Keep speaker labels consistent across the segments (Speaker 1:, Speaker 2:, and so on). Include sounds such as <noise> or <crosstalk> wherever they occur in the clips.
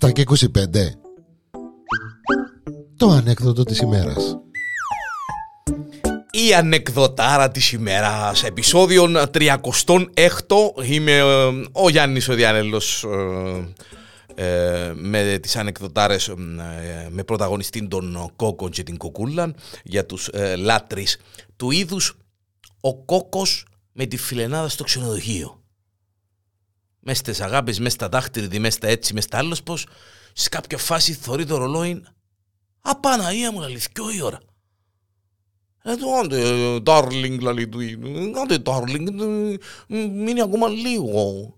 Speaker 1: 7 και 25 Το ανέκδοτο της ημέρας.
Speaker 2: Η ανεκδοτάρα της ημέρας Επισόδιον 36 Είμαι ε, ο Γιάννης ο Διάνελος ε, ε, με τις ανεκδοτάρες ε, με πρωταγωνιστή τον Κόκο και την Κοκούλα για τους ε, λάτρεις του είδους ο Κόκος με τη φιλενάδα στο ξενοδοχείο μες στις αγάπης, μες στα δάχτυλα, μες στα έτσι, μες στα άλλος πώ σε κάποια φάση θωρεί το ρολόι. Απαναία μου, λέει, και η ώρα. Ε, το άντε, darling, λέει του, άντε, darling, μείνει ακόμα λίγο,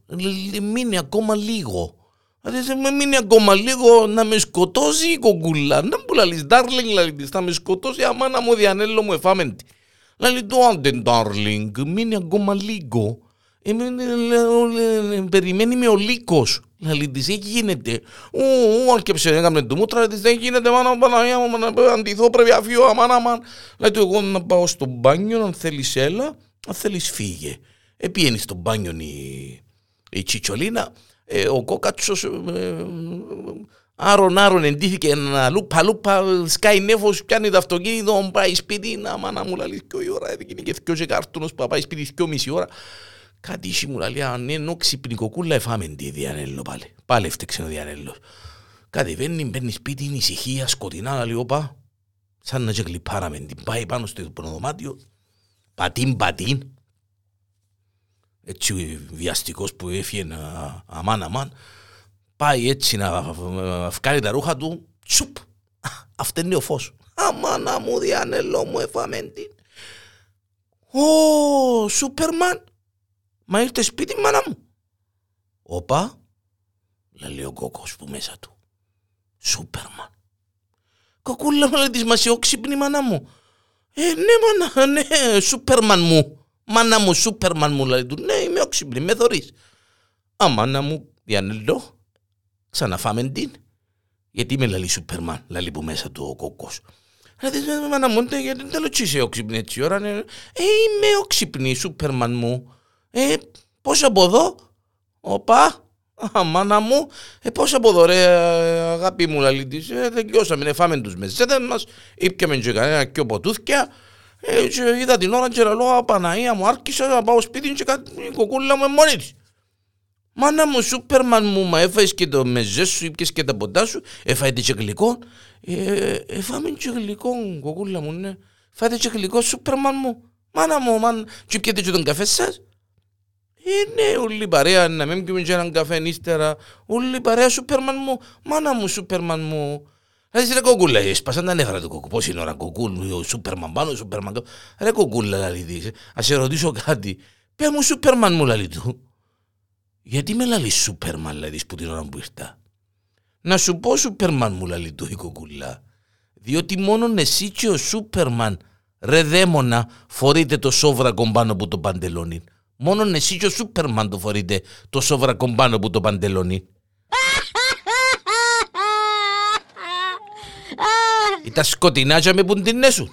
Speaker 2: μείνει ακόμα λίγο. Δηλαδή, με μείνει ακόμα λίγο να με σκοτώσει η κογκούλα. Να μου λέει, darling, λέει της, θα με σκοτώσει αμάνα μου διανέλο μου εφάμεντη. Λέει το άντε, darling, μείνει ακόμα λίγο περιμένει με ο λύκο. Λέει της, δεν γίνεται. Ου, άρκεψε, έκαμε το μούτρα της, δεν γίνεται. Μάνα, Παναγία μου, να αντιθώ, πρέπει να φύγω. Αμάνα, αμάν. Λέει του, εγώ να πάω στο μπάνιο, αν θέλεις, έλα. Αν θέλεις, φύγε. Επίενει στο μπάνιο η, η Τσιτσολίνα. Ε, ο κόκατσος. Ε, άρον άρον εντύθηκε ένα λούπα λούπα, σκάει νέφος, πιάνει το αυτοκίνητο, πάει σπίτι, να μάνα μου λέει και η ώρα, έδειχνε και δυο και κάρτονος, πάει σπίτι δυο μισή ώρα. Κάτι είχε μου λέει, αν είναι ξυπνικοκούλα εφάμε τη Διανέλο πάλι. Πάλι έφτεξε ο Διανέλος. Κατεβαίνει, μπαίνει σπίτι, είναι ησυχία, σκοτεινά, λέει, όπα, σαν να και γλυπάραμε, την πάει πάνω στο προδωμάτιο, πατίν πατίν, έτσι ο βιαστικός που έφυγε αμάν αμάν, πάει έτσι να βγάλει τα ρούχα του, τσουπ, αυτό είναι ο φως. Αμάνα μου Διανέλο μου εφάμε την. Ω, Σούπερμαν, Μα ήρθε σπίτι μάνα μου. Όπα, λέει ο κόκκος που μέσα του. Σούπερμαν. Κοκούλα μου λέει της μασιόξυπνη μάνα μου. Ε, ναι μάνα, ναι, σούπερμαν μου. Μάνα μου, σούπερμαν μου λέει του. Ναι, είμαι όξυπνη, με θωρείς. Α, μάνα μου, διανελώ, ξαναφάμε την. Γιατί είμαι λαλή σούπερμαν, λαλή που μέσα του ο κόκκος. Δηλαδή, μάνα μου, γιατί δεν λέω είσαι όξυπνη έτσι ώρα. Ε, είμαι όξυπνη, σούπερμαν μου. Ε, πώς από εδώ, οπα, μάνα μου, ε, πώς από εδώ ρε αγάπη μου λαλή της, ε, δεν γιώσαμε, ναι, φάμε τους μεζέτες μας, ήπιαμε και κανένα και ποτούθκια, ε, και είδα την ώρα και λέω, Παναία μου, άρχισα να πάω σπίτι και κάτι, η κοκούλα μου μόνη της. Μάνα μου, Σούπερμαν μου, μα έφαγες και το μεζέ σου, ήπιες και τα ποτά σου, έφαγε και γλυκό. Ε, έφαμε και γλυκό, κοκούλα μου, ναι. Φάτε και γλυκό, Σούπερμαν μου. Μάνα μου, μαν, και πιέτε και τον καφέ σας. Είναι όλη παρέα να μην πιούμε και έναν καφέ ύστερα. Όλη παρέα Σούπερμαν μου, μάνα μου Σούπερμαν μου. Έτσι ρε κοκούλα, έσπασαν τα νεύρα του κοκού. Πώς είναι ώρα κοκούλ, ο Σούπερμαν πάνω, ο Σούπερμαν κάτω. Ρε κοκούλα λαλή της, ας σε ρωτήσω κάτι. Πέ μου Σούπερμαν μου λαλή του. Γιατί με λαλείς Σούπερμαν λαλή που την ώρα που ήρθα; Να σου πω Σούπερμαν μου λαλή του η κοκούλα. Διότι μόνο εσύ και ο Σούπερμαν ρε δαίμονα φορείτε το σόβρακο πάνω από το παντελόνι. Μόνο εσύ και ο Σούπερμαν το φορείτε το σόβρακο πάνω από το παντελόνι. <laughs> Ήταν σκοτεινά και με πουν την νέσουν.